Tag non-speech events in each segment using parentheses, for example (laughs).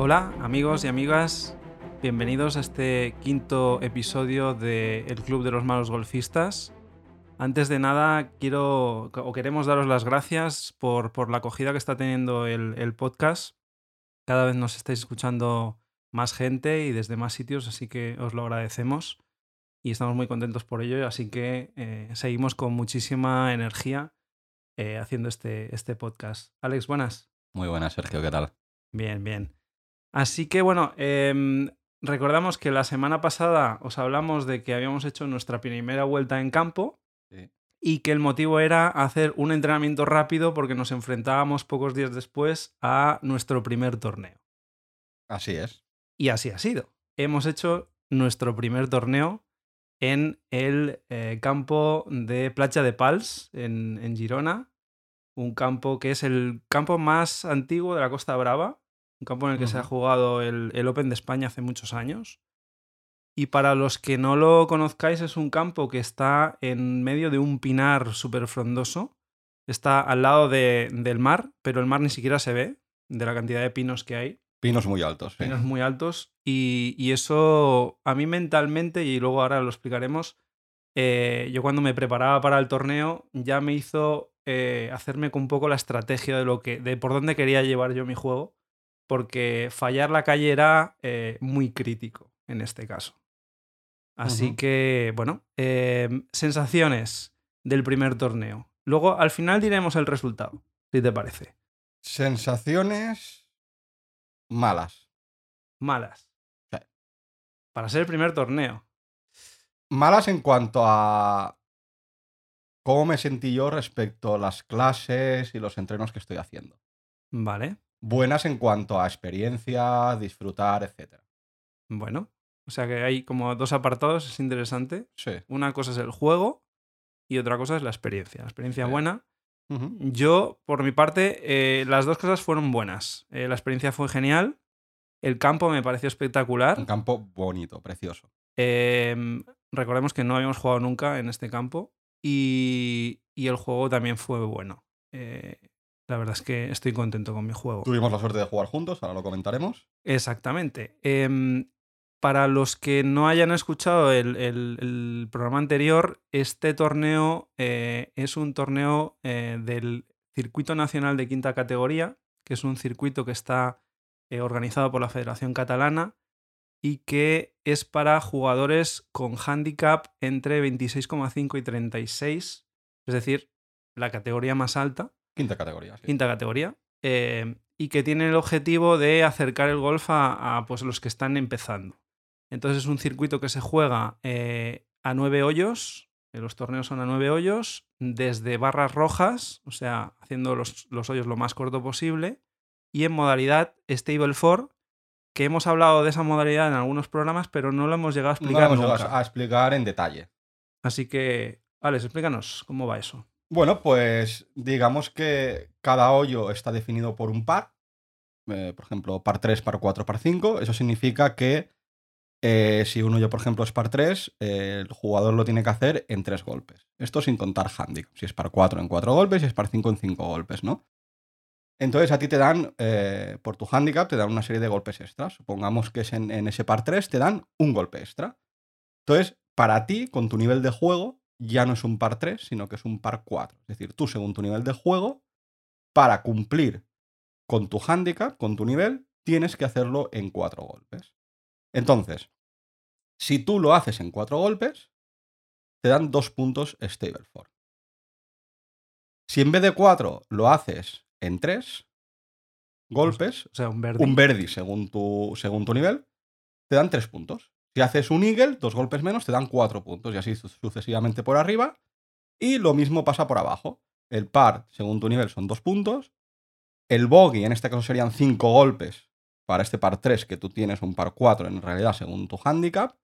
Hola amigos y amigas, bienvenidos a este quinto episodio de El Club de los Malos Golfistas. Antes de nada, quiero o queremos daros las gracias por, por la acogida que está teniendo el, el podcast. Cada vez nos estáis escuchando más gente y desde más sitios, así que os lo agradecemos y estamos muy contentos por ello, así que eh, seguimos con muchísima energía eh, haciendo este, este podcast. Alex, buenas. Muy buenas, Sergio, ¿qué tal? Bien, bien. Así que bueno, em, recordamos que la semana pasada os hablamos de que habíamos hecho nuestra primera vuelta en campo Sí. y que el motivo era hacer un entrenamiento rápido porque nos enfrentábamos pocos días después a nuestro primer torneo. Así es. Y así ha sido. Hemos hecho nuestro primer torneo en el eh, campo de Playa de Pals, en, en Girona. Un campo que es el campo más antiguo de la Costa Brava. Un campo en el que se ha jugado el, el Open de España hace muchos años. Y para los que no lo conozcáis, es un campo que está en medio de un pinar súper frondoso. Está al lado de- del mar, pero el mar ni siquiera se ve de la cantidad de pinos que hay Pinos muy altos. sí. pinos muy altos y, y eso a mí mentalmente, y luego ahora lo explicaremos, eh, yo cuando me preparaba para el torneo ya me hizo eh, hacerme con un poco la estrategia de, lo que, de por dónde quería llevar yo mi juego, porque fallar la calle era eh, muy crítico en este caso. Así que, bueno, eh, sensaciones del primer torneo. Luego, al final diremos el resultado, si te parece. Sensaciones malas. Malas. Sí. Para ser el primer torneo. Malas en cuanto a cómo me sentí yo respecto a las clases y los entrenos que estoy haciendo. Vale. Buenas en cuanto a experiencia, disfrutar, etc. Bueno, o sea que hay como dos apartados, es interesante. Sí. Una cosa es el juego y otra cosa es la experiencia. La experiencia Sí. buena. Yo, por mi parte, eh, las dos cosas fueron buenas. Eh, la experiencia fue genial. El campo me pareció espectacular. Un campo bonito, precioso. Eh, recordemos que no habíamos jugado nunca en este campo. Y, y el juego también fue bueno. Eh, la verdad es que estoy contento con mi juego. Tuvimos la suerte de jugar juntos, ahora lo comentaremos. Exactamente. Em, para los que no hayan escuchado el, el- el programa anterior, este torneo eh, es un torneo eh, del Circuito Nacional de Quinta Categoría, que es un circuito que está eh, organizado por la Federación Catalana y que es para jugadores con handicap entre 26,5 y 36, es decir, la categoría más alta Quinta categoría. sí. quinta categoría, eh, y que tiene el objetivo de acercar el golf a, a, pues, los que están empezando. Entonces es un circuito que se juega eh, a nueve hoyos, eh, los torneos son a nueve hoyos, desde barras rojas, o sea, haciendo los, los hoyos lo más corto posible, y en modalidad Stable 4, que hemos hablado de esa modalidad en algunos programas, pero no lo hemos llegado a No explicar lo hemos nunca. a explicar en detalle. Así que, Alex, explícanos cómo va eso. Bueno, pues digamos que cada hoyo está definido por un par. Eh, por ejemplo, par 3, par 4, par 5. Eso significa que eh, si un hoyo, por ejemplo, es par 3, eh, el jugador lo tiene que hacer en 3 golpes. Esto sin contar handicap. Si es par 4 en 4 golpes, si es par 5 en 5 golpes, ¿no? Entonces a ti te dan, por tu handicap, te dan una serie de golpes extras. Supongamos que es en, en ese par 3, te dan un golpe extra. Entonces, para ti, con tu nivel de juego, ya no es un par 3, sino que es un par 4. Es decir, tú, según tu nivel de juego, para cumplir con tu handicap, con tu nivel, tienes que hacerlo en 4 golpes. Entonces, si tú lo haces en 4 golpes, te dan 2 puntos Stable 4. Si en vez de 4 lo haces en 3 golpes, O sea, un verde. un verdi según tu, según tu nivel, te dan 3 puntos. Si haces un eagle, dos golpes menos, te dan 4 puntos y así su- sucesivamente por arriba. Y lo mismo pasa por abajo. El par, según tu nivel, son 2 puntos. El bogey, en este caso serían 5 golpes para este par 3 que tú tienes, un par 4 en realidad según tu handicap.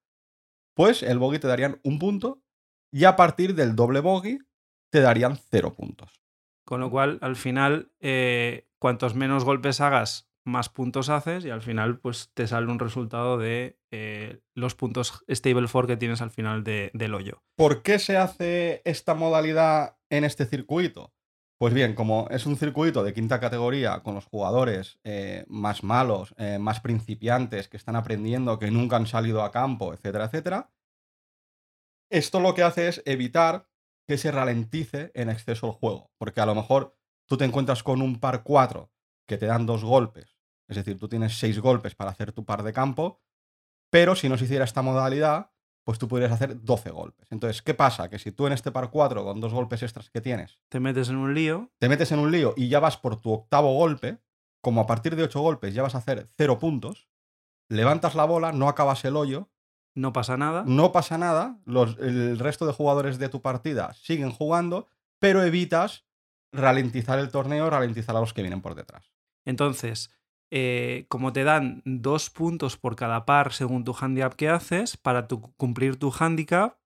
Pues el bogey te darían un punto y a partir del doble bogey te darían 0 puntos. Con lo cual, al final, eh, cuantos menos golpes hagas, más puntos haces y al final, pues te sale un resultado de eh, los puntos Stable 4 que tienes al final de- del hoyo. ¿Por qué se hace esta modalidad en este circuito? Pues bien, como es un circuito de quinta categoría con los jugadores eh, más malos, eh, más principiantes, que están aprendiendo, que nunca han salido a campo, etcétera, etcétera, esto lo que hace es evitar que se ralentice en exceso el juego. Porque a lo mejor tú te encuentras con un par 4 que te dan dos golpes, es decir, tú tienes seis golpes para hacer tu par de campo, pero si no se hiciera esta modalidad, pues tú podrías hacer 12 golpes. Entonces, ¿qué pasa? Que si tú en este par 4, con dos golpes extras que tienes, Te metes en un lío. te metes en un lío y ya vas por tu octavo golpe, como a partir de 8 golpes ya vas a hacer 0 puntos, levantas la bola, no acabas el hoyo, No pasa nada. no pasa nada, los- el resto de jugadores de tu partida siguen jugando, pero evitas ralentizar el torneo, ralentizar a los que vienen por detrás. Entonces, eh, como te dan dos puntos por cada par según tu handicap que haces, para tu- cumplir tu handicap,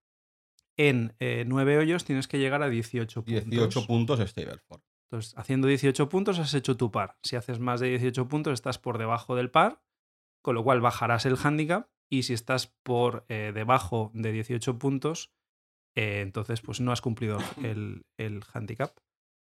en eh, nueve hoyos tienes que llegar a 18 puntos. 18 puntos Stableford. Entonces, haciendo 18 puntos has hecho tu par. Si haces más de 18 puntos estás por debajo del par, con lo cual bajarás el handicap. Y si estás por eh, debajo de 18 puntos, eh, entonces pues no has cumplido (coughs) el, el handicap.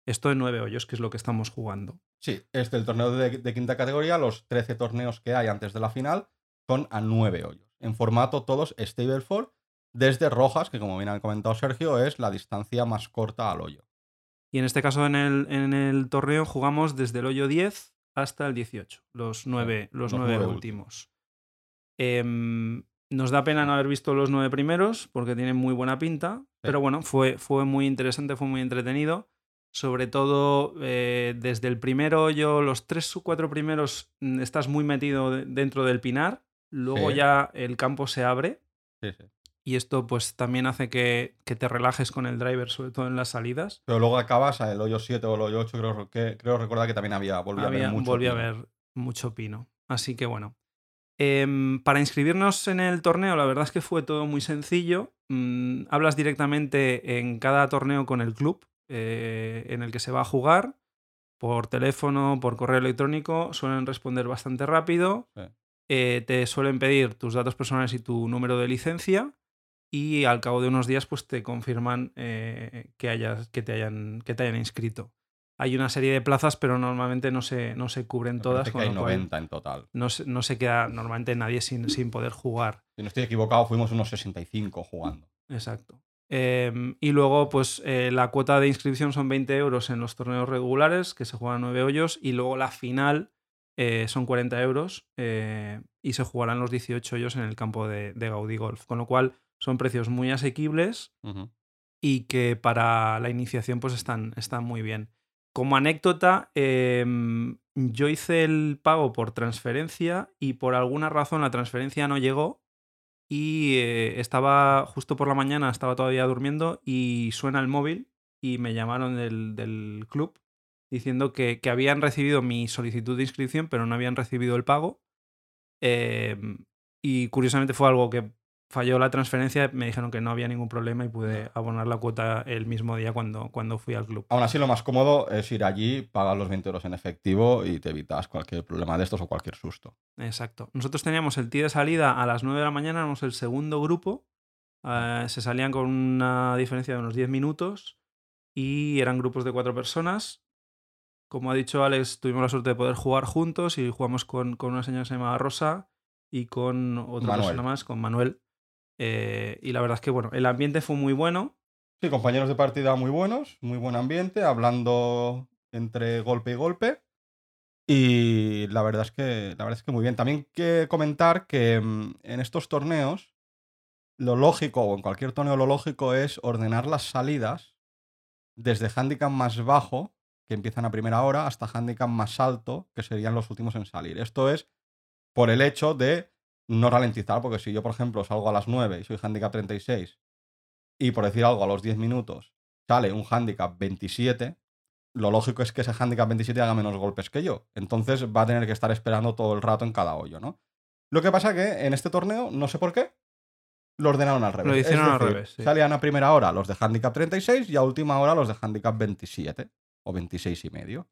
Esto en nueve hoyos, que es lo que estamos jugando. Sí, este el torneo de, de quinta categoría, los 13 torneos que hay antes de la final son a 9 hoyos. En formato todos Stableford, desde Rojas, que como bien ha comentado Sergio, es la distancia más corta al hoyo. Y en este caso, en el, en el torneo, jugamos desde el hoyo 10 hasta el 18, los nueve, los los nueve nueve últimos. Em, nos da pena no haber visto los nueve primeros porque tienen muy buena pinta, pero bueno, fue, fue muy interesante, fue muy entretenido. Sobre todo eh, desde el primero hoyo, los tres o cuatro primeros, mm, estás muy metido de- dentro del pinar, luego Sí. ya el campo se abre Sí, sí. y esto pues también hace que, que te relajes con el driver, sobre todo en las salidas. Pero luego acabas a el hoyo 7 o el hoyo 8, creo, que, creo recordar que también había, volví a Había- ver mucho. volví a ver mucho pino. Así que bueno. Em, para inscribirnos en el torneo, la verdad es que fue todo muy sencillo. Mm, hablas directamente en cada torneo con el club eh, en el que se va a jugar. Por teléfono, por correo electrónico, suelen responder bastante rápido. Sí. Eh, te suelen pedir tus datos personales y tu número de licencia. Y al cabo de unos días, pues te confirman eh, que, hayas, que, te hayan, que te hayan inscrito. Hay una serie de plazas, pero normalmente no se, no se cubren Me todas. que hay lo cual 90 en total. no, se- no se queda normalmente nadie sin, sin poder jugar. Si no estoy equivocado, fuimos unos 65 jugando. Exacto. Em, y luego, pues eh, la cuota de inscripción son 20 euros en los torneos regulares, que se juegan 9 hoyos, y luego la final eh, son 40 euros eh, y se jugarán los 18 hoyos en el campo de, de Gaudí Golf. Con lo cual, son precios muy asequibles y que para la iniciación pues están, están muy bien. Como anécdota, em, yo hice el pago por transferencia y por alguna razón la transferencia no llegó y eh, estaba justo por la mañana, estaba todavía durmiendo y suena el móvil y me llamaron del, club diciendo que, que habían recibido mi solicitud de inscripción pero no habían recibido el pago. Em, y curiosamente fue algo que falló la transferencia, me dijeron que no había ningún problema y pude abonar la cuota el mismo día cuando, cuando fui al club. Aún así, lo más cómodo es ir allí, pagar los 20 euros en efectivo y te evitas cualquier problema de estos o cualquier susto. Exacto. Nosotros teníamos el tee de salida a las 9 de la mañana, éramos el segundo grupo. eh, se salían con una diferencia de unos 10 minutos y eran grupos de cuatro personas. Como ha dicho Alex, tuvimos la suerte de poder jugar juntos y jugamos con, con una señora que se llamaba Rosa y con otra Manuel. persona más, con Manuel. Eh, y la verdad es que bueno, el ambiente fue muy bueno. Sí, compañeros de partida muy buenos, muy buen ambiente, hablando entre golpe y golpe. Y la verdad es que, la verdad es que muy bien. También que comentar que mm, en estos torneos, lo lógico, o en cualquier torneo, lo lógico es ordenar las salidas desde handicap más bajo, que empiezan a primera hora, hasta handicap más alto, que serían los últimos en salir. Esto es por el hecho de no ralentizar, porque si yo, por ejemplo, salgo a las 9 y soy handicap 36 y por decir algo a los 10 minutos sale un handicap 27, lo lógico es que ese handicap 27 haga menos golpes que yo. Entonces va a tener que estar esperando todo el rato en cada hoyo, ¿no? Lo que pasa que en este torneo, no sé por qué, lo ordenaron al revés. Lo hicieron al revés, sí. Salían a primera hora los de handicap 36 y a última hora los de handicap 27 o 26 y medio.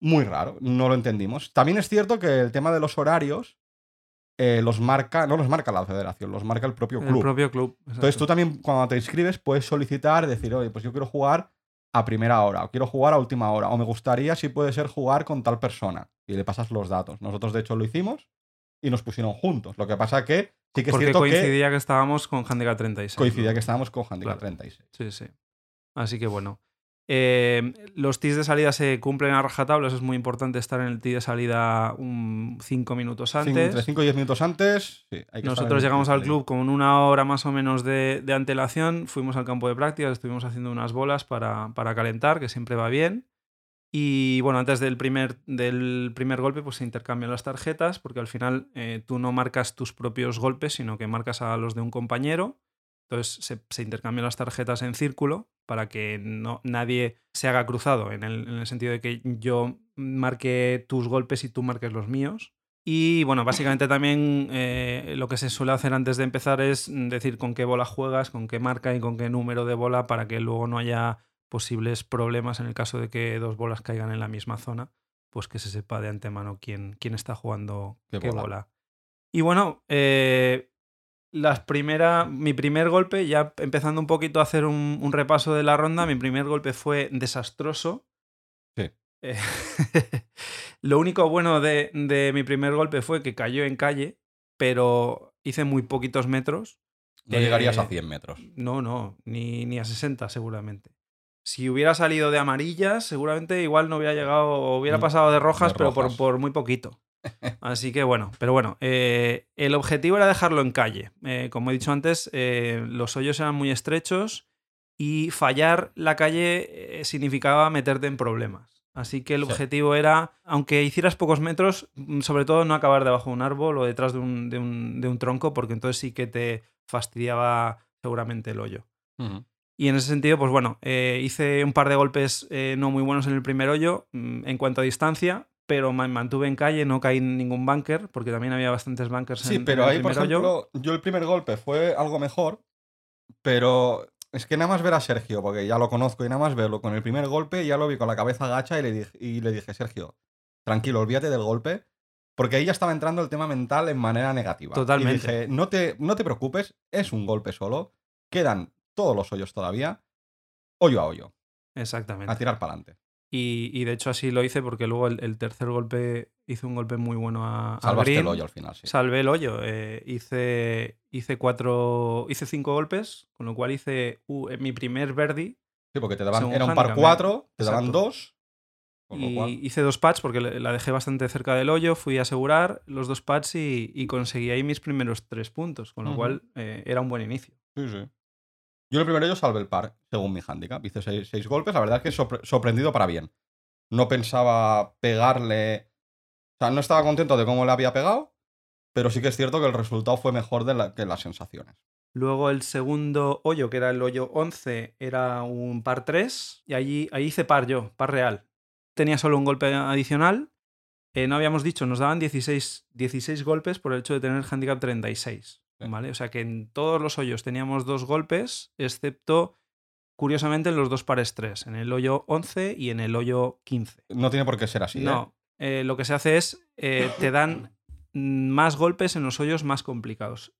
Muy raro, no lo entendimos. También es cierto que el tema de los horarios eh, los marca, no los marca la federación, los marca el propio El club. propio club. Entonces tú también cuando te inscribes puedes solicitar, decir, oye, pues yo quiero jugar a primera hora, o quiero jugar a última hora, o me gustaría, si puede ser, jugar con tal persona. Y le pasas los datos. Nosotros, de hecho, lo hicimos y nos pusieron juntos. Lo que pasa que sí que es Porque cierto coincidía que... estábamos con Handicap 36. que coincidía ¿no? que estábamos con Handicap Claro. 36. Sí, sí. Así que bueno. Eh, los tees de salida se cumplen a rajatabla, eso es muy importante estar en el tee de salida 5 minutos Cinco- antes. entre 5 y 10 minutos antes, sí, hay que estar en Nosotros llegamos al club con una hora más o menos de, de antelación, fuimos al campo de prácticas, estuvimos haciendo unas bolas para, para calentar, que siempre va bien. Y bueno, antes del primer, del primer golpe, pues se intercambian las tarjetas, porque al final eh, tú no marcas tus propios golpes, sino que marcas a los de un compañero. Entonces se, se intercambian las tarjetas en círculo para que no, nadie se haga cruzado, en el, en el sentido de que yo marque tus golpes y tú marques los míos. Y bueno, (laughs) básicamente también eh, lo que se suele hacer antes de empezar es decir con qué bola juegas, con qué marca y con qué número de bola para que luego no haya posibles problemas en el caso de que dos bolas caigan en la misma zona, pues que se sepa de antemano quién, quién está jugando Qué qué, bola. bola. Y bueno, eh, las primera, mi primer golpe, ya empezando un poquito a hacer un, un repaso de la ronda, mi primer golpe fue desastroso. Sí. Eh, (laughs) lo único bueno de, de mi primer golpe fue que cayó en calle, pero hice muy poquitos metros. No llegarías a Eh, 100 metros. No, no, ni, ni a 60 seguramente. Si hubiera salido de amarillas, seguramente igual no hubiera llegado, hubiera Mm, pasado de rojas, de pero por, rojas. por muy poquito. Así que bueno, pero bueno, eh, el objetivo era dejarlo en calle. Eh, como he dicho antes, eh, los hoyos eran muy estrechos y fallar la calle significaba meterte en problemas. Así que el Sí. objetivo era, aunque hicieras pocos metros, mm, sobre todo no acabar debajo de un árbol o detrás de un, de un- de un tronco, porque entonces sí que te fastidiaba seguramente el hoyo. Y en ese sentido, pues bueno, eh, hice un par de golpes eh, no muy buenos en el primer hoyo mm, en cuanto a distancia, pero me mantuve en calle, no caí en ningún bunker, porque también había bastantes bunkers Sí, en, en pero el ahí, por ejemplo, yo el primer golpe fue algo mejor, pero es que nada más ver a Sergio, porque ya lo conozco, y nada más verlo con el primer golpe, ya lo vi con la cabeza gacha y le dije, y le dije Sergio, tranquilo, olvídate del golpe, porque ahí ya estaba entrando el tema mental en manera negativa. Totalmente. Y dije, no te, no te preocupes, es un golpe solo, quedan todos los hoyos todavía, hoyo a hoyo, Exactamente. a tirar para adelante. Y, y de hecho así lo hice porque luego el, el tercer golpe hice un golpe muy bueno a, a Salvaste green. el hoyo al final, sí. Salvé el hoyo. eh, hice, hice cuatro. Hice cinco golpes, con lo cual hice uh, mi primer birdie. Sí, porque te daban, era un par. 4, te daban Exacto. 2, con lo Y cual... hice dos pads porque la dejé bastante cerca del hoyo. Fui a asegurar los dos pads y, y conseguí ahí mis primeros tres puntos, con lo cual eh, era un buen inicio. Sí, sí. Yo el primero yo salvé el par, según mi handicap. Hice seis, golpes, la verdad es que sorpre- sorprendido para bien. No pensaba pegarle. O sea, no estaba contento de cómo le había pegado, pero sí que es cierto que el resultado fue mejor de la- que las sensaciones. Luego el segundo hoyo, que era el hoyo 11, era un par 3 y allí, ahí hice par yo, par real. Tenía solo un golpe adicional. Eh, no habíamos dicho, nos daban 16, 16 golpes por el hecho de tener handicap 36. ¿Vale? O sea que en todos los hoyos teníamos dos golpes, excepto, curiosamente, en los dos pares 3, en el hoyo 11 y en el hoyo 15. No tiene por qué ser así. ¿eh? No, eh, lo que se hace es, eh, te dan más golpes en los hoyos más complicados.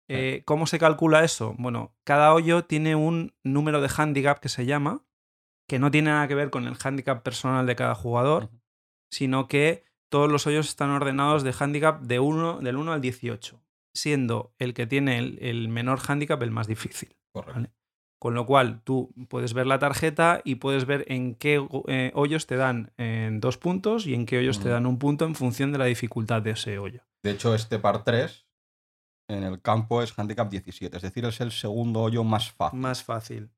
¿Cómo se calcula eso? Bueno, cada hoyo tiene un número de handicap que se llama, que no tiene nada que ver con el handicap personal de cada jugador, sino que todos los hoyos están ordenados de handicap de uno, del 1 al 18, siendo el que tiene el, el menor handicap el más difícil. Correcto. Vale. Con lo cual, tú puedes ver la tarjeta y puedes ver en qué eh, hoyos te dan eh, dos puntos y en qué hoyos te dan un punto en función de la dificultad de ese hoyo. De hecho, este par 3 en el campo es handicap 17, es decir, es el segundo hoyo más fácil. Más fácil.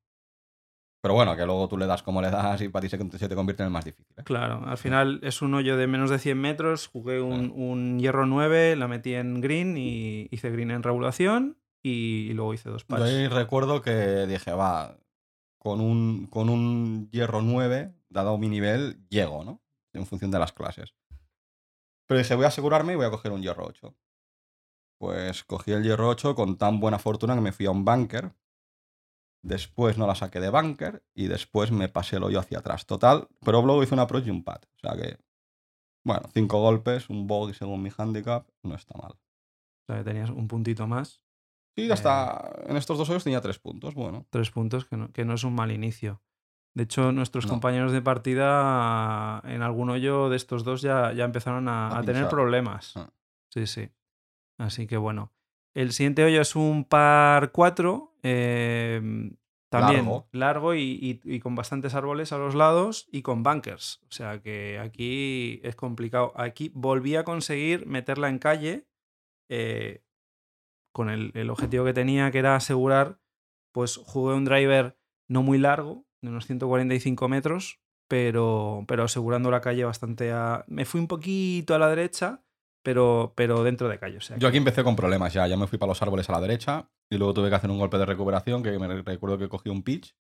Pero bueno, que luego tú le das como le das y para ti se, se te convierte en el más difícil. ¿eh? Claro, al final es un hoyo de menos de 100 metros. Jugué un, un hierro 9, la metí en green y hice green en regulación y, y luego hice dos Yo pads. ahí recuerdo que dije, va, con un, con un hierro 9, dado mi nivel, llego, ¿no? En función de las clases. Pero dije, voy a asegurarme y voy a coger un hierro 8. Pues cogí el hierro 8 con tan buena fortuna que me fui a un bunker. Después no la saqué de bunker y después me pasé el hoyo hacia atrás. Total, pero luego hice un approach y un pad. O sea que, bueno, cinco golpes, un bogey según mi handicap, no está mal. O sea, que tenías un puntito más. Sí, hasta en estos dos hoyos tenía tres puntos. Bueno, Tres puntos, que no, que no es un mal inicio. De hecho, nuestros No. compañeros de partida en algún hoyo de estos dos ya, ya empezaron a, A a tener problemas. Ah. Sí, sí. Así que bueno. El siguiente hoyo es un par 4. también Largo. largo, y, y- y con bastantes árboles a los lados y con bunkers. O sea que aquí es complicado. Aquí volví a conseguir meterla en calle eh, con el, el objetivo que tenía, que era asegurar, pues jugué un driver no muy largo, de unos 145 metros, pero, pero asegurando la calle bastante a... Me fui un poquito a la derecha, pero, pero dentro de calle. O sea, Yo aquí empecé con problemas ya. Ya me fui para los árboles a la derecha y luego tuve que hacer un golpe de recuperación que me recuerdo que cogí un pitch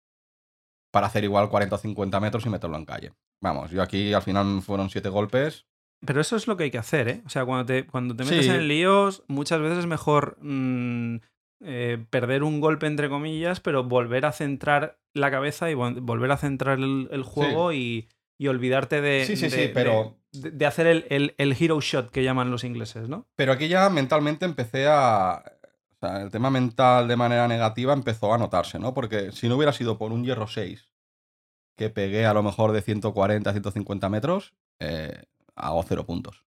para hacer igual 40 o 50 metros y meterlo en calle. Vamos, yo aquí al final fueron siete golpes. Pero eso es lo que hay que hacer, ¿eh? O sea, cuando te, cuando te metes Sí. en líos, muchas veces es mejor mm, eh, perder un golpe, entre comillas, pero volver a centrar la cabeza y vol- volver a centrar el, el juego y, y olvidarte de, Sí, sí, de- sí, pero- de, de hacer el, el- el hero shot que llaman los ingleses, ¿no? Pero aquí ya mentalmente empecé a... O sea, el tema mental de manera negativa empezó a notarse, ¿no? Porque si no hubiera sido por un hierro 6 que pegué a lo mejor de 140 150 metros, eh, hago cero puntos.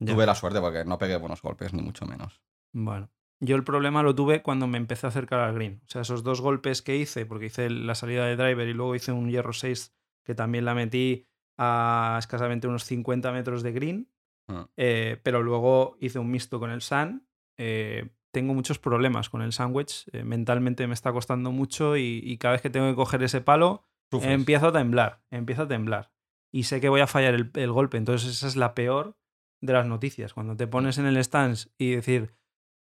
Ya. Tuve la suerte porque no pegué buenos golpes, ni mucho menos. Bueno, yo el problema lo tuve cuando me empecé a acercar al green. O sea, esos dos golpes que hice, porque hice la salida de driver y luego hice un hierro 6 que también la metí a escasamente unos 50 metros de green, Ah. eh, pero luego hice un mixto con el sun. eh, tengo muchos problemas con el sandwich, eh, mentalmente me está costando mucho y, y cada vez que tengo que coger ese palo, Sufres. empiezo a temblar, empiezo a temblar. Y sé que voy a fallar el, el golpe, entonces esa es la peor de las noticias. Cuando te pones en el stance y decir,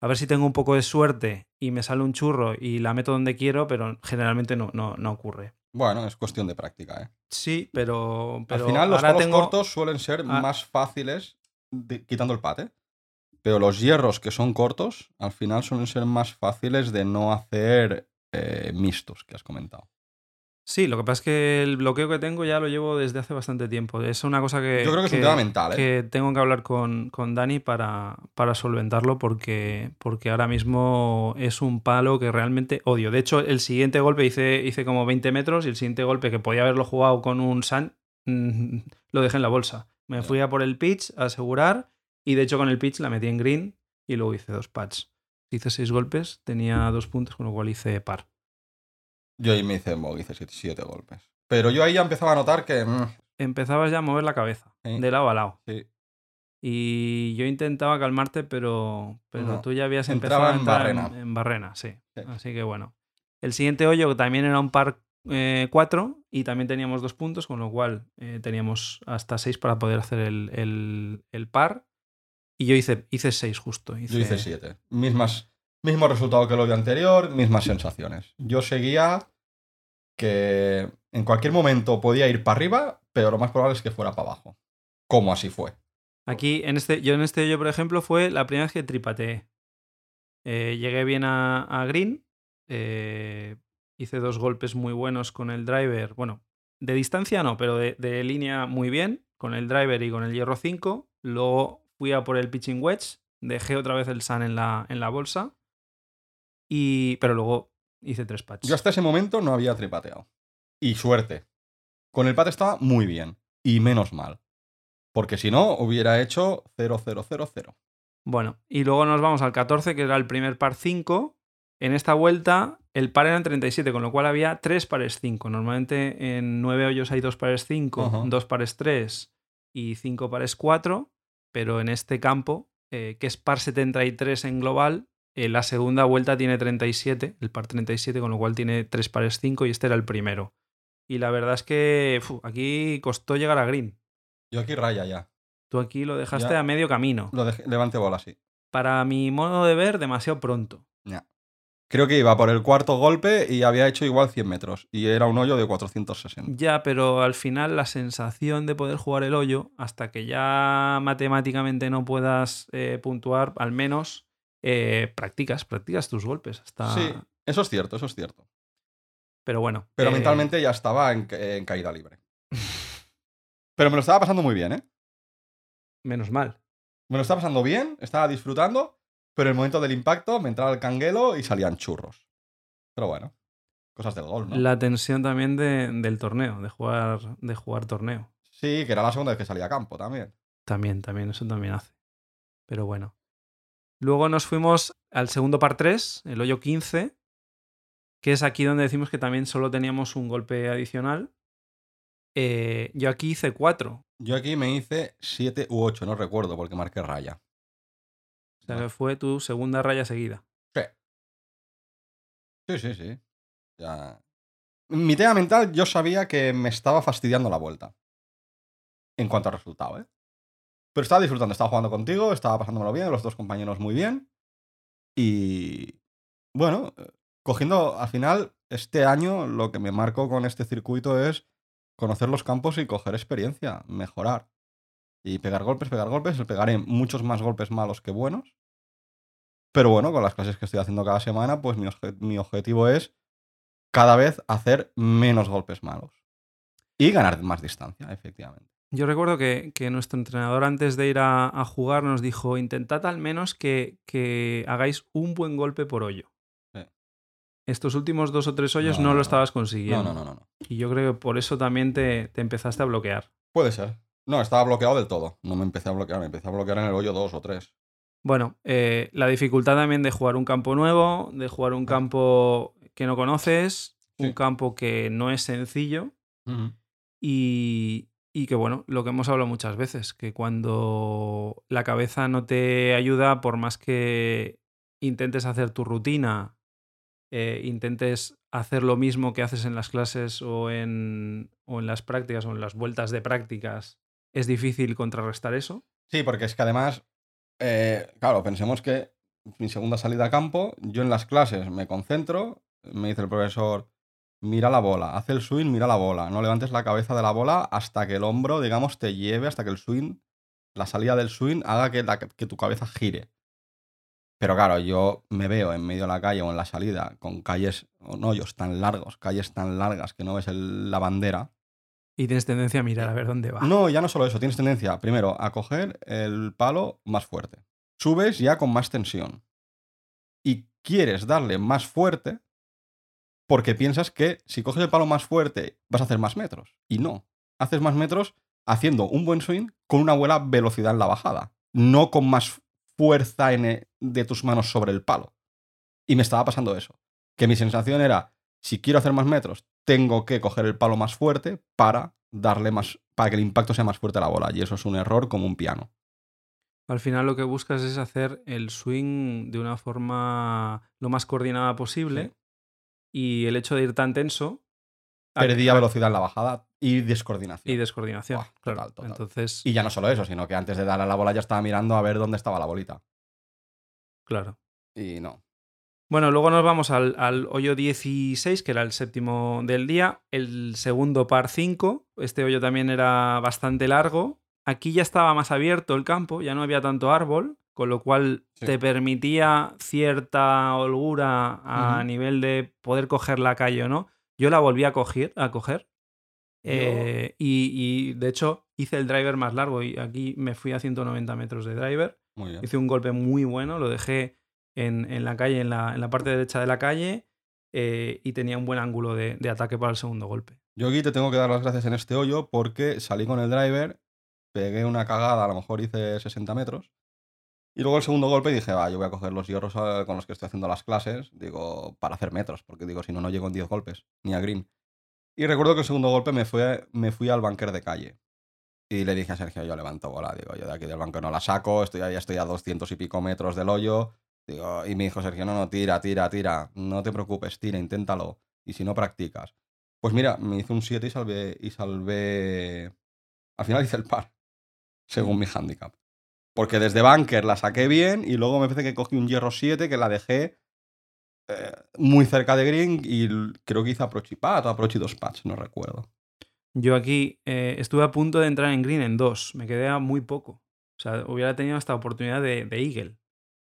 a ver si tengo un poco de suerte y me sale un churro y la meto donde quiero, pero generalmente no, no, no ocurre. Bueno, es cuestión de práctica, ¿eh? Sí, pero, pero Al final los palos tengo... cortos suelen ser Ah. más fáciles de- quitando el pate. Pero los hierros que son cortos, al final suelen ser más fáciles de no hacer eh, mixtos, que has comentado. Sí, lo que pasa es que el bloqueo que tengo ya lo llevo desde hace bastante tiempo. Es una cosa que, Yo creo que es un tema mental, ¿eh? que tengo que hablar con, con Dani para, para solventarlo porque, porque ahora mismo es un palo que realmente odio. De hecho, el siguiente golpe hice, hice como 20 metros y el siguiente golpe que podía haberlo jugado con un Sun mm, (laughs) lo dejé en la bolsa. Me fui a por el pitch a asegurar y de hecho con el pitch la metí en green y luego hice dos pads. Hice seis golpes, tenía dos puntos, con lo cual hice par. Yo ahí me hice, mo- hice siete, siete golpes. Pero yo ahí ya empezaba a notar que... mm, Empezabas ya a mover la cabeza, Sí. de lado a lado. sí, Y yo intentaba calmarte, pero, pero No, tú ya habías entraba empezado a en entrar barrena. En, en barrena, sí. Sí. Así que bueno. El siguiente hoyo que también era un par 4 y también teníamos dos puntos, con lo cual eh, teníamos hasta 6 para poder hacer el, el- el par. Y yo hice, hice 6 justo. yo hice siete. Mismas, mismo resultado que el hoyo anterior, mismas sensaciones. Yo seguía que en cualquier momento podía ir para arriba, pero lo más probable es que fuera para abajo. Como así fue. Aquí, en este, yo en este hoyo, por ejemplo, fue la primera vez que tripateé. Eh, llegué bien a, green. eh, hice dos golpes muy buenos con el driver. Bueno, de distancia no, pero de, de línea muy bien. Con el driver y con el hierro 5. Luego fui a por el pitching wedge. Dejé otra vez el sun en la, en la bolsa. Y, pero luego hice tres patches. Yo hasta ese momento no había tripateado. Y suerte. Con el pate estaba muy bien. Y menos mal. Porque si no, hubiera hecho 0-0-0-0. Bueno, y luego nos vamos al 14, que era el primer par 5. En esta vuelta, el par eran 37, con lo cual había tres pares 5. Normalmente en 9 hoyos hay dos pares 5, Ajá. dos pares 3 y cinco pares 4. Pero en este campo, eh, que es par 73 en global, eh, la segunda vuelta tiene 37, el par 37, con lo cual tiene tres pares 5 y este era el primero. Y la verdad es que aquí costó llegar a green. Yo aquí raya ya. Tú aquí lo dejaste Ya. a medio camino. Lo dejé- levante bola así. Para mi modo de ver, demasiado pronto. Ya. Creo que iba por el cuarto golpe y había hecho igual 100 metros. Y era un hoyo de 460. Ya, pero al final la sensación de poder jugar el hoyo, hasta que ya matemáticamente no puedas eh, puntuar, al menos eh, practicas, practicas tus golpes. Hasta... Sí, eso es cierto, eso es cierto. Pero bueno. Pero eh, mentalmente ya estaba en, ca- en caída libre. (laughs) Pero me lo estaba pasando muy bien, ¿eh? Menos mal. Me lo estaba pasando bien, estaba disfrutando, pero en el momento del impacto me entraba el canguelo y salían churros. Pero bueno. cosas del golf, ¿no? La tensión también de- del torneo, de jugar, de jugar torneo. Sí, que era la segunda vez que salía a campo también. También, también, eso también hace. Pero bueno. Luego nos fuimos al segundo par 3, el hoyo 15, que es aquí donde decimos que también solo teníamos un golpe adicional. Eh, yo aquí hice 4. Yo aquí me hice 7 u 8, no recuerdo, porque marqué raya. O sea que fue tu segunda raya seguida. Sí. Sí, sí, sí. Ya. Mi tema mental, yo sabía que me estaba fastidiando la vuelta. En cuanto al resultado, ¿eh? Pero estaba disfrutando, estaba jugando contigo, estaba pasándomelo bien, los dos compañeros muy bien. Y. Bueno, eh, cogiendo al final, este año lo que me marco con este circuito es conocer los campos y coger experiencia, mejorar. Y pegar golpes, pegar golpes. Pegaré muchos más golpes malos que buenos. Pero bueno, con las clases que estoy haciendo cada semana, pues mi, mi objetivo es cada vez hacer menos golpes malos. Y ganar más distancia, efectivamente. Yo recuerdo que, que nuestro entrenador antes de ir a, a jugar nos dijo, intentad al menos que, que hagáis un buen golpe por hoyo. Estos últimos dos o tres hoyos No, no, no, lo no. estabas consiguiendo. no, no, no, no. Y yo creo que por eso también te, te empezaste a bloquear. Puede ser. No, estaba bloqueado del todo. No me empecé a bloquear, me empecé a bloquear en el hoyo 2 o 3. Bueno, eh, la dificultad también de jugar un campo nuevo, de jugar un campo que no conoces, un campo que no es sencillo y, y que, bueno, lo que hemos hablado muchas veces, que cuando la cabeza no te ayuda, por más que intentes hacer tu rutina, eh, intentes hacer lo mismo que haces en las clases o en, o en las prácticas o en las vueltas de prácticas, es difícil contrarrestar eso. Sí, porque es que además, eh, claro, pensemos que mi segunda salida a campo, yo en las clases me concentro, me dice el profesor, mira la bola, haz el swing, mira la bola, no levantes la cabeza de la bola hasta que el hombro, digamos, te lleve, hasta que el swing, la salida del swing haga que, la- que tu cabeza gire. Pero claro, yo me veo en medio de la calle o en la salida con calles, o hoyos tan largos, calles tan largas que no ves el- la bandera. Y tienes tendencia a mirar a ver dónde va. No, ya no solo eso, tienes tendencia, primero, a coger el palo más fuerte. Subes ya con más tensión. Y quieres darle más fuerte porque piensas que si coges el palo más fuerte vas a hacer más metros. Y no, haces más metros haciendo un buen swing con una buena velocidad en la bajada, no con más fuerza en e- de tus manos sobre el palo. Y me estaba pasando eso, que mi sensación era, si quiero hacer más metros, tengo que coger el palo más fuerte para darle más, para que el impacto sea más fuerte a la bola. Y eso es un error como un piano. Al final lo que buscas es hacer el swing de una forma lo más coordinada posible Sí. Y el hecho de ir tan tenso Perdía a- velocidad en la bajada y descoordinación. y descoordinación. Claro. total, total. Entonces, Y ya no solo eso, sino que antes de darle a la bola ya estaba mirando a ver dónde estaba la bolita. claro. Y no. Bueno, luego nos vamos al, al hoyo 16, que era el séptimo del día. El segundo par 5. Este hoyo también era bastante largo. Aquí ya estaba más abierto el campo, ya no había tanto árbol, con lo cual Sí. te permitía cierta holgura a nivel de poder coger la calle o no. Yo la volví a coger, a coger. Yo- Eh, y, y, de hecho hice el driver más largo y aquí me fui a 190 metros de driver. Hice un golpe muy bueno, lo dejé en, en la calle, en la, en la parte derecha de la calle, eh, y tenía un buen ángulo de, de ataque para el segundo golpe. Yo aquí te tengo que dar las gracias en este hoyo porque salí con el driver, pegué una cagada, a lo mejor hice 60 metros. Y luego el segundo golpe dije, va, yo voy a coger los hierros eh, con los que estoy haciendo las clases, digo, para hacer metros, porque digo, si no, no llego en 10 golpes, ni a green. Y recuerdo que el segundo golpe me fui, me fui al banker de calle. Y le dije a Sergio, yo levanto bola, digo, yo de aquí del banco no la saco, estoy, ya estoy a 200 y pico metros del hoyo. Digo, y me dijo Sergio, no, no, tira, tira, tira, no te preocupes, tira, inténtalo. Y si no practicas. Pues mira, me hice un 7 y salvé, y salvé... Al final hice el par, según mi handicap. Porque desde bunker la saqué bien y luego me parece que cogí un hierro 7 que la dejé eh, muy cerca de green y creo que hice approach y pat o approach y dos pats, no recuerdo. Yo aquí eh, estuve a punto de entrar en green en dos, me quedé a muy poco. O sea, hubiera tenido esta oportunidad de, de eagle.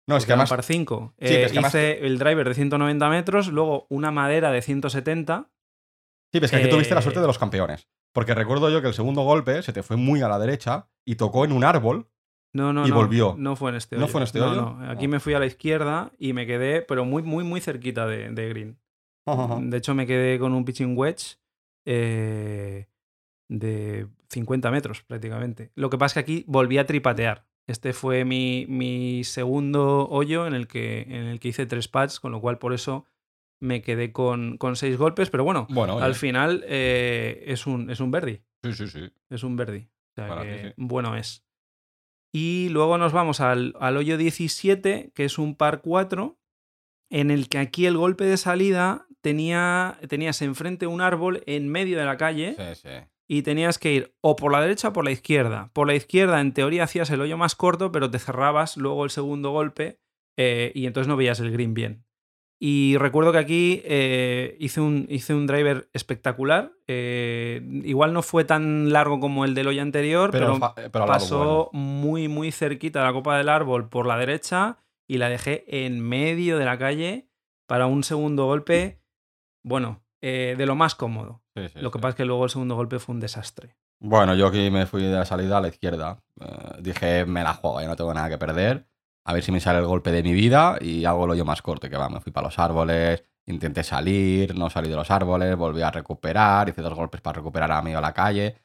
No, es que además... par 5. Sí, pero es que además- hice el driver de 190 metros, luego una madera de 170. Sí, pero es que aquí tuviste la eh, suerte de los campeones. Porque recuerdo yo que el segundo golpe se te fue muy a la derecha y tocó en un árbol. No, no, Y no. volvió. No fue en este ¿No hoyo. fue en este No, hoyo? no. Aquí Oh. me fui a la izquierda y me quedé, pero muy, muy, muy cerquita de, de green. Ajá. De hecho, me quedé con un pitching wedge eh, de 50 metros prácticamente. Lo que pasa es que aquí volví a tripatear. Este fue mi, mi segundo hoyo en el, que, en el que hice tres pads, con lo cual por eso me quedé con, con seis golpes. Pero bueno, Bueno, al final eh, es, un, es un birdie. sí, sí, sí. Es un birdie. O sea que bueno es. Y luego nos vamos al, al hoyo 17, que es un par 4, en el que aquí el golpe de salida tenía, tenías enfrente un árbol en medio de la calle Sí, sí. y tenías que ir o por la derecha o por la izquierda. Por la izquierda, en teoría, hacías el hoyo más corto, pero te cerrabas luego el segundo golpe eh, y entonces no veías el green bien. Y recuerdo que aquí eh, hice, un, hice un driver espectacular. eh, igual no fue tan largo como el del hoyo anterior, Pero, eh, pero pasó bueno. muy, muy cerquita de la copa del árbol por la derecha y la dejé en medio de la calle para un segundo golpe, bueno, eh, de lo más cómodo. Sí, sí, Lo que sí. pasa es que luego el segundo golpe fue un desastre. Bueno, yo aquí me fui de la salida a la izquierda. Dije, me la juego, ya no tengo nada que perder. A ver si me sale el golpe de mi vida y hago el hoyo más corto. Que va, me fui para los árboles, intenté salir, no salí de los árboles, volví a recuperar, hice dos golpes para recuperar a medio de la calle.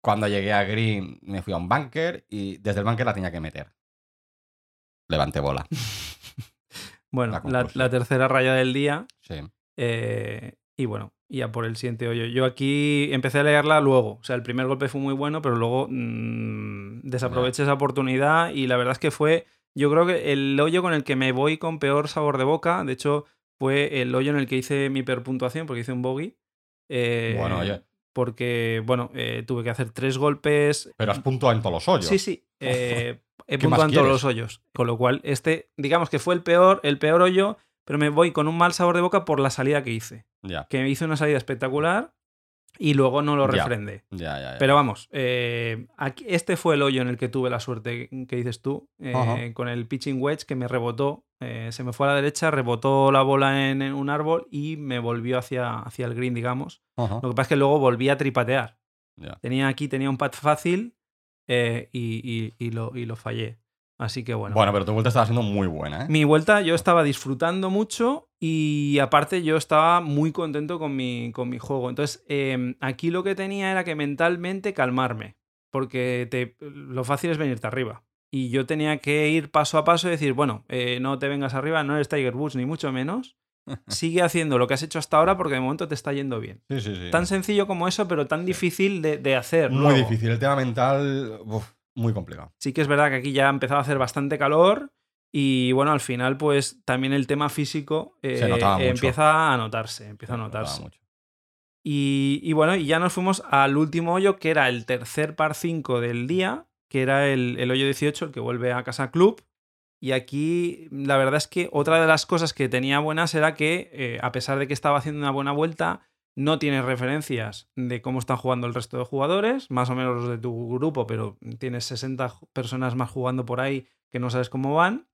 Cuando llegué a Green me fui a un bunker y desde el bunker la tenía que meter. Levanté bola. (laughs) Bueno, La la, la tercera raya del día. Sí. eh, y bueno, ya por el siguiente hoyo. Yo aquí empecé a leerla luego. O sea, el primer golpe fue muy bueno, pero luego mm, desaproveché esa oportunidad y la verdad es que fue, yo creo que el hoyo con el que me voy con peor sabor de boca, de hecho, fue el hoyo en el que hice mi peor puntuación, porque hice un bogey. eh, Bueno, oye. Porque, bueno, eh, tuve que hacer tres golpes. Pero has puntuado en todos los hoyos. Sí, sí. (laughs) eh, he ¿Qué más puntuado en todos los hoyos. Con lo cual, este, digamos que fue el peor, el peor hoyo, pero me voy con un mal sabor de boca por la salida que hice. Ya, Que hice una salida espectacular y luego no lo Ya. refrendé. ya, ya. ya. Pero vamos, eh, aquí- este fue el hoyo en el que tuve la suerte que dices tú, eh, con el pitching wedge que me rebotó, eh, se me fue a la derecha, rebotó la bola en, en un árbol y me volvió hacia, hacia el green, digamos. Ajá, Lo que pasa es que luego volví a tripatear. ya. Tenía aquí, tenía un pad fácil eh, y, y- y lo, y lo fallé. Así que bueno. Bueno, pero tu vuelta estaba siendo muy buena, ¿eh? Mi vuelta yo estaba disfrutando mucho y aparte yo estaba muy contento con mi, con mi juego. Entonces, eh, aquí lo que tenía era que mentalmente calmarme, porque te, lo fácil es venirte arriba. Y yo tenía que ir paso a paso y decir, bueno, eh, no te vengas arriba, no eres Tiger Woods ni mucho menos. (laughs) Sigue haciendo lo que has hecho hasta ahora porque de momento te está yendo bien. Sí, sí, sí. Tan sencillo como eso, pero tan difícil de, de hacer. Muy luego. difícil. El tema mental, uf, muy complicado. Sí que es verdad que aquí ya empezaba a hacer bastante calor y bueno, al final pues también el tema físico eh, empieza a notarse, empieza a notarse. mucho. Y, y bueno, y ya nos fuimos al último hoyo, que era el tercer par 5 del día, que era el, el hoyo 18, el que vuelve a Casa Club. Y aquí la verdad es que otra de las cosas que tenía buenas era que, eh, a pesar de que estaba haciendo una buena vuelta, no tienes referencias de cómo están jugando el resto de jugadores, más o menos los de tu grupo, pero tienes 60 ju- personas más jugando por ahí que no sabes cómo van.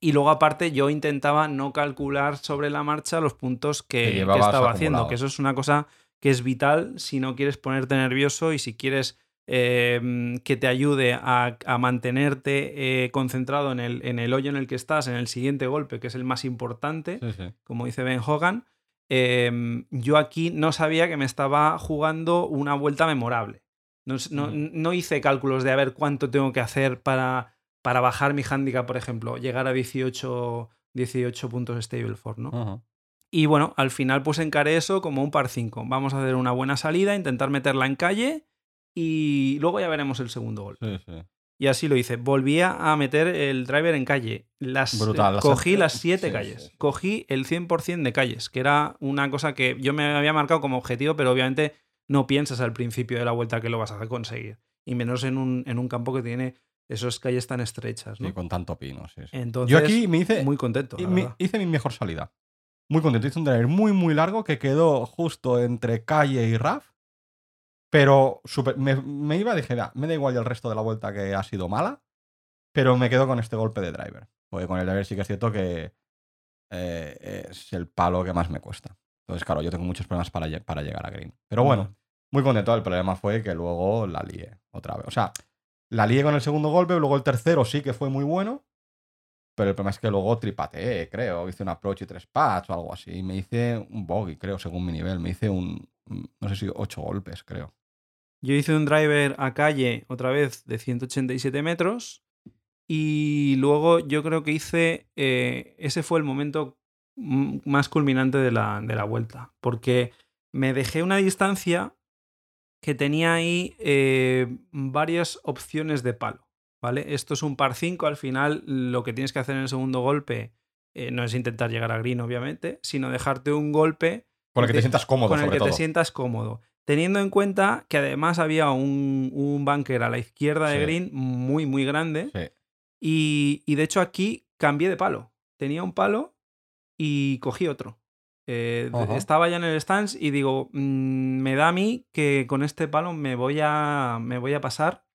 Y luego aparte yo intentaba no calcular sobre la marcha los puntos que, Que que llevabas estaba haciendo, que eso es una cosa que es vital si no quieres ponerte nervioso y si quieres eh, que te ayude a, a mantenerte eh, concentrado en el, en el hoyo en el que estás, en el siguiente golpe, que es el más importante, Sí, sí. como dice Ben Hogan. Eh, yo aquí no sabía que me estaba jugando una vuelta memorable. No, no- no hice cálculos de a ver cuánto tengo que hacer para, para bajar mi handicap, por ejemplo, llegar a 18, 18 puntos stable for, ¿no? Y bueno, al final pues encaré eso como un par 5. Vamos a hacer una buena salida, intentar meterla en calle y luego ya veremos el segundo gol. Sí, sí. Y así lo hice. Volví a meter el driver en calle. Las, Brutal, las- cogí las siete sí, calles. sí. Cogí el 100% de calles, que era una cosa que yo me había marcado como objetivo, pero obviamente no piensas al principio de la vuelta que lo vas a conseguir. Y menos en un, en un campo que tiene esas calles tan estrechas. ¿no? Sí, con tanto pino. sí. Entonces, Yo aquí me hice, muy contento. verdad. hice mi mejor salida. Muy contento. Hice un driver muy, muy largo que quedó justo entre calle y RAF. Pero me, me iba, dije, "Da, me da igual el resto de la vuelta que ha sido mala. Pero me quedo con este golpe de driver. Porque con el driver sí que es cierto que eh, es el palo que más me cuesta. Entonces, claro, yo tengo muchos problemas para, lle- para llegar a green. Pero bueno, muy contento. El problema fue que luego la lié otra vez. O sea, la lié con el segundo golpe, luego el tercero sí que fue muy bueno. Pero el problema es que luego tripateé, creo. Hice un approach y tres pats o algo así. Y me hice un bogey, creo, según mi nivel. Me hice un, no sé si ocho golpes, creo. Yo hice un driver a calle otra vez de 187 metros. Y luego yo creo que hice. eh, ese fue el momento más culminante de la, de la vuelta. Porque me dejé una distancia que tenía ahí eh, varias opciones de palo. ¿Vale? Esto es un par 5. Al final, lo que tienes que hacer en el segundo golpe eh, no es intentar llegar a green, obviamente, sino dejarte un golpe Con el que te sientas cómodo, con el sobre que todo. te sientas cómodo. Teniendo en cuenta que además había un, un bunker a la izquierda de Sí. green muy, muy grande. Sí. Y, y de hecho aquí cambié de palo. Tenía un palo y cogí otro. Eh, estaba ya en el stance y digo, mm, me da a mí que con este palo me voy a, me voy a pasar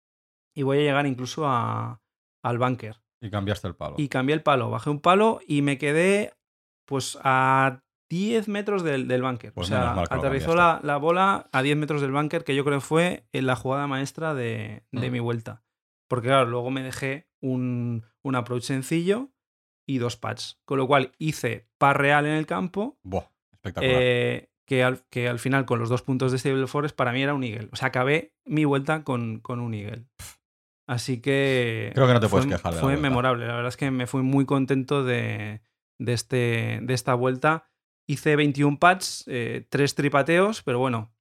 y voy a llegar incluso a, al bunker. Y cambiaste el palo. Y cambié el palo, bajé un palo y me quedé pues a 10 metros del, del bunker. Pues o sea, aterrizó la, la bola a 10 metros del bunker, que yo creo fue en la jugada maestra de, de Mm. mi vuelta. Porque claro, luego me dejé un, un approach sencillo y dos pads. Con lo cual hice par real en el campo, Buah, espectacular. eh, que, al, que al final con los dos puntos de Stable Forest para mí era un eagle. O sea, acabé mi vuelta con, con un eagle. Así que... Creo que no te fue, puedes quejar de Fue memorable. La verdad es que me fui muy contento de, de, este, de esta vuelta. Hice 21 pads, eh, 3 tripateos, pero bueno,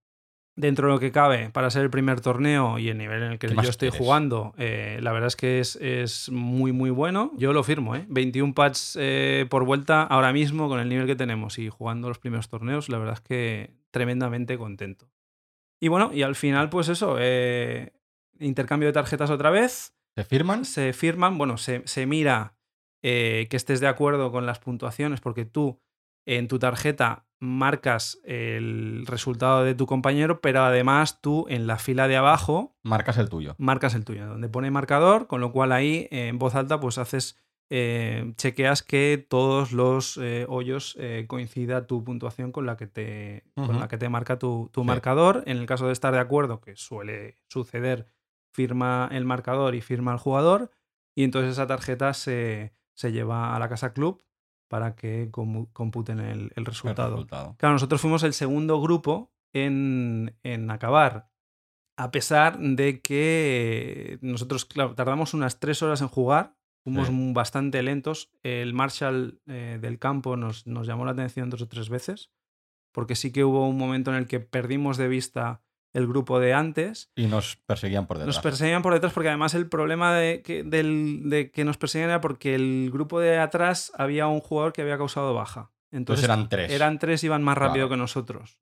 dentro de lo que cabe para ser el primer torneo y el nivel en el que ¿Qué yo estoy quieres? jugando, eh, la verdad es que es, es muy, muy bueno. Yo lo firmo, ¿eh? 21 pads eh, por vuelta ahora mismo con el nivel que tenemos y jugando los primeros torneos, la verdad es que tremendamente contento. Y bueno, y al final, pues eso, eh, intercambio de tarjetas otra vez ¿Te firman? se firman, bueno, se, se mira que estés de acuerdo con las puntuaciones, porque tú en tu tarjeta marcas el resultado de tu compañero, pero además tú en la fila de abajo Marcas el tuyo. marcas el tuyo, donde pone marcador, con lo cual ahí eh, en voz alta pues haces, eh, chequeas que todos los eh, hoyos eh, coincida tu puntuación con la que te, con la que te marca tu, tu Sí. marcador. En el caso de estar de acuerdo, que suele suceder, firma el marcador y firma el jugador, y entonces esa tarjeta se, se lleva a la casa club para que computen el, el El resultado. Claro, nosotros fuimos el segundo grupo en, en acabar. A pesar de que nosotros, claro, tardamos unas tres horas en jugar, fuimos Sí. bastante lentos. El Marshall eh, del campo nos, nos llamó la atención dos o tres veces, porque sí que hubo un momento en el que perdimos de vista el grupo de antes. Y nos perseguían por detrás. Nos perseguían por detrás porque además el problema de que, del- de que nos perseguían era porque el grupo de atrás había un jugador que había causado baja. Entonces eran tres. Eran tres, iban más rápido Claro. que nosotros.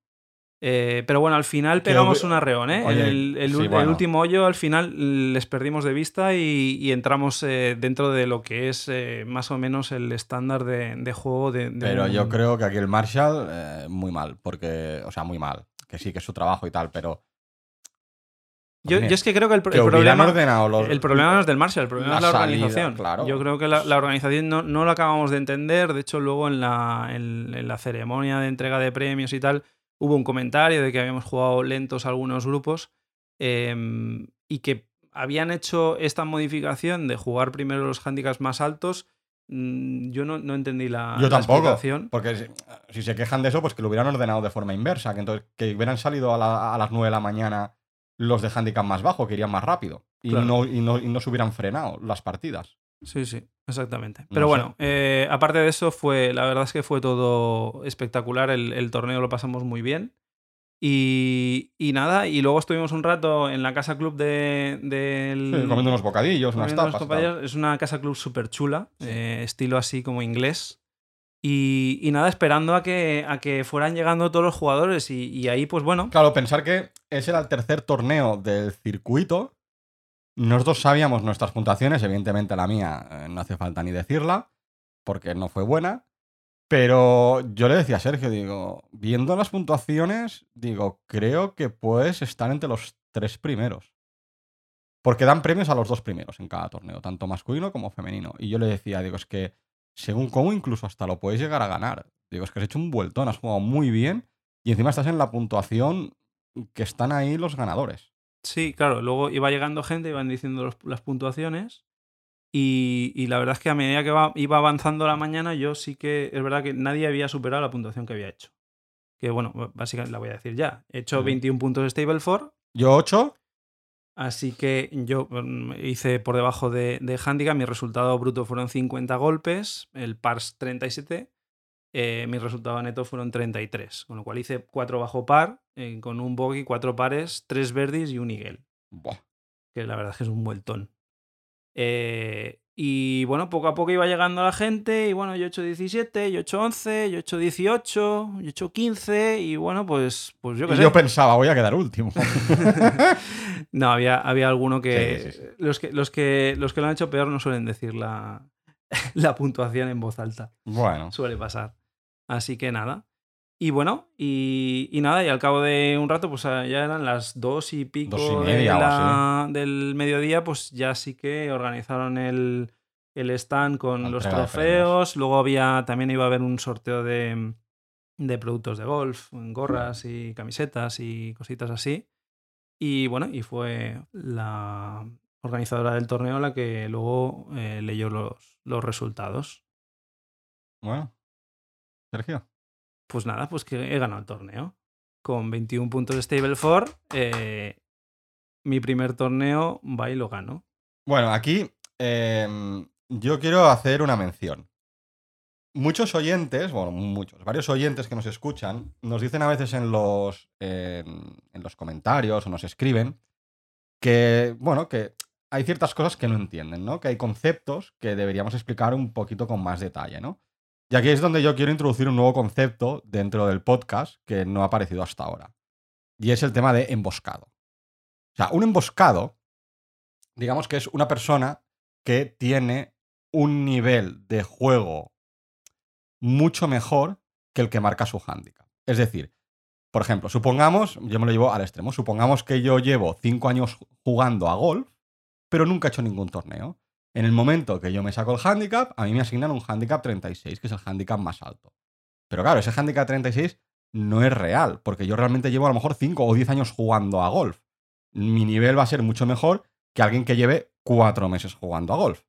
Eh, pero bueno, al final pegamos un arreón, ¿eh? Oye, el, el sí, ul- el bueno. último hoyo, al final les perdimos de vista y, y entramos eh, dentro de lo que es eh, más o menos el estándar de, de juego de, de Pero un- yo creo que aquí el Marshall, muy mal. Porque, o sea, muy mal. Que sí, que es su trabajo y tal, pero. Yo, es que creo que el, que el problema... los. El problema no es del Marshall, el problema la es la salida, organización. claro. Yo creo que la, la organización no, no lo acabamos de entender. De hecho, luego en la, en, en la ceremonia de entrega de premios y tal, hubo un comentario de que habíamos jugado lentos algunos grupos eh, y que habían hecho esta modificación de jugar primero los handicaps más altos. Mm, Yo no, no entendí la, Yo tampoco. Porque si, si se quejan de eso, pues que lo hubieran ordenado de forma inversa. Que entonces que hubieran salido a, la- a las 9 de la mañana los de handicap más bajo, que irían más rápido. Y, Claro. no, y, no, y no se hubieran frenado las partidas. Sí, sí, exactamente. Pero bueno, eh, aparte de eso, fue, la verdad es que fue todo espectacular. El, el torneo lo pasamos muy bien. Y, y nada, y luego estuvimos un rato en la casa club de, del. Sí, comiendo unos bocadillos, unas tapas. Es una casa club súper chula, Sí. estilo así como inglés. Y, y nada, esperando a que, a que fueran llegando todos los jugadores. Y, y ahí, pues bueno, Claro, pensar que ese era el tercer torneo del circuito. Nosotros sabíamos nuestras puntuaciones, evidentemente la mía eh, no hace falta ni decirla, porque no fue buena. Pero yo le decía a Sergio, digo, viendo las puntuaciones, digo, creo que puedes estar entre los tres primeros. Porque dan premios a los dos primeros en cada torneo, tanto masculino como femenino. Y yo le decía, digo, es que según cómo incluso hasta lo puedes llegar a ganar. Digo, es que has hecho un vueltón, has jugado muy bien y encima estás en la puntuación que están ahí los ganadores. Sí, claro, luego iba llegando gente, iban diciendo las puntuaciones Y, y la verdad es que a medida que va- iba avanzando la mañana, yo sí que es verdad que nadie había superado la puntuación que había hecho. Que bueno, básicamente la voy a decir ya. He hecho Ujú. 21 puntos de Stableford, Yo 8. así que yo mm, hice por debajo de, de handicap. Mi resultado bruto fueron 50 golpes, el pars 37. eh, mi resultado neto fueron 33, con lo cual hice 4 bajo par, eh, con un bogey, 4 pares, 3 verdis y un eagle Buah. que la verdad es que es un vueltón. Eh, y bueno, poco a poco iba llegando la gente, y bueno, yo he hecho 17, yo he hecho 11, yo he hecho 18, yo he hecho 15, y bueno, pues, pues yo qué Y sé. yo pensaba, voy a quedar último. (laughs) no, había, había alguno que, Sí, sí, sí. Los que. Los que los que lo han hecho peor no suelen decir la, (laughs) la puntuación en voz alta. bueno, Suele pasar. Así que nada. Y bueno, y, y nada, y al cabo de un rato, pues ah, ya eran las dos y pico Dos y de media o la- del mediodía, pues ya sí que organizaron el, el stand con los trofeos. Luego había, también iba a haber un sorteo de, de productos de golf, gorras y camisetas y cositas así. Y bueno, y fue la organizadora del torneo la que luego eh, leyó los, los resultados. bueno. Sergio. Pues nada, pues que he ganado el torneo. Con 21 puntos de Stableford, eh, mi primer torneo va y lo gano. Bueno, aquí em, yo quiero hacer una mención. Muchos oyentes, bueno, muchos, varios oyentes que nos escuchan, nos dicen a veces en los, en, en los comentarios o nos escriben que, bueno, que hay ciertas cosas que no entienden, ¿no? Que hay conceptos que deberíamos explicar un poquito con más detalle, ¿no? Y aquí es donde yo quiero introducir un nuevo concepto dentro del podcast que no ha aparecido hasta ahora. Y es el tema de emboscado. O sea, un emboscado, digamos que es una persona que tiene un nivel de juego mucho mejor que el que marca su handicap. Es decir, por ejemplo, supongamos, yo me lo llevo al extremo, supongamos que yo llevo cinco años jugando a golf, pero nunca he hecho ningún torneo. En el momento que yo me saco el handicap, a mí me asignan un handicap 36, que es el handicap más alto. Pero claro, ese handicap 36 no es real, porque yo realmente llevo a lo mejor 5 o 10 años jugando a golf. Mi nivel va a ser mucho mejor que alguien que lleve 4 meses jugando a golf.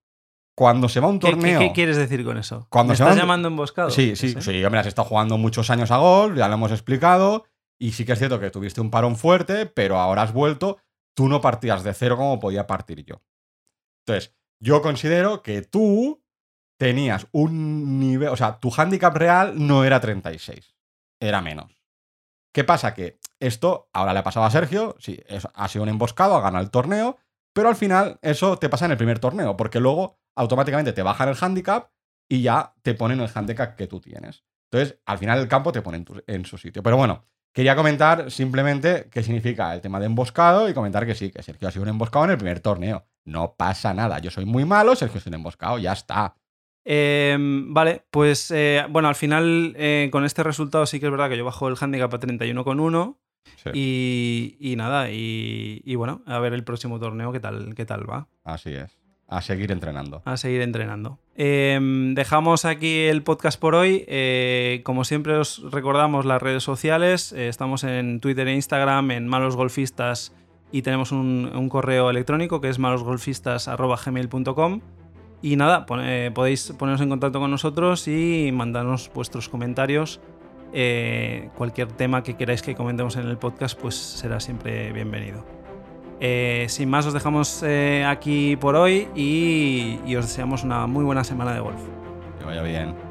Cuando se va a un ¿Qué, qué- torneo... qué quieres decir con eso? Cuando ¿Me se estás van- llamando emboscado? Sí, sí, ¿Sí? sí, yo me las he estado jugando muchos años a golf, ya lo hemos explicado, y sí que es cierto que tuviste un parón fuerte, pero ahora has vuelto, tú no partías de cero como podía partir yo. Entonces, yo considero que tú tenías un nivel, o sea, tu handicap real no era 36, era menos. ¿Qué pasa? Que esto ahora le ha pasado a Sergio, sí, ha sido un emboscado, ha ganado el torneo, pero al final eso te pasa en el primer torneo, porque luego automáticamente te bajan el handicap y ya te ponen el handicap que tú tienes. Entonces, al final el campo te pone en, en su sitio. Pero bueno, quería comentar simplemente qué significa el tema de emboscado y comentar que sí, que Sergio ha sido un emboscado en el primer torneo. No pasa nada. Yo soy muy malo, Sergio es un emboscado, ya está. Eh, vale, pues eh, bueno, al final eh, con este resultado sí que es verdad que yo bajo el handicap a 31,1 Sí, y, y nada, y, y bueno, a ver el próximo torneo qué tal, qué tal va. así es. A seguir entrenando. A seguir entrenando. Eh, dejamos aquí el podcast por hoy. Eh, como siempre os recordamos las redes sociales. Estamos en Twitter e Instagram, en Malos Golfistas y tenemos un, correo electrónico que es malosgolfistas.gmail.com y nada, podéis poneros en contacto con nosotros y mandarnos vuestros comentarios. Eh, cualquier tema que queráis que comentemos en el podcast pues será siempre bienvenido. Eh, sin más, os dejamos eh, aquí por hoy y os deseamos una muy buena semana de golf. Que vaya bien.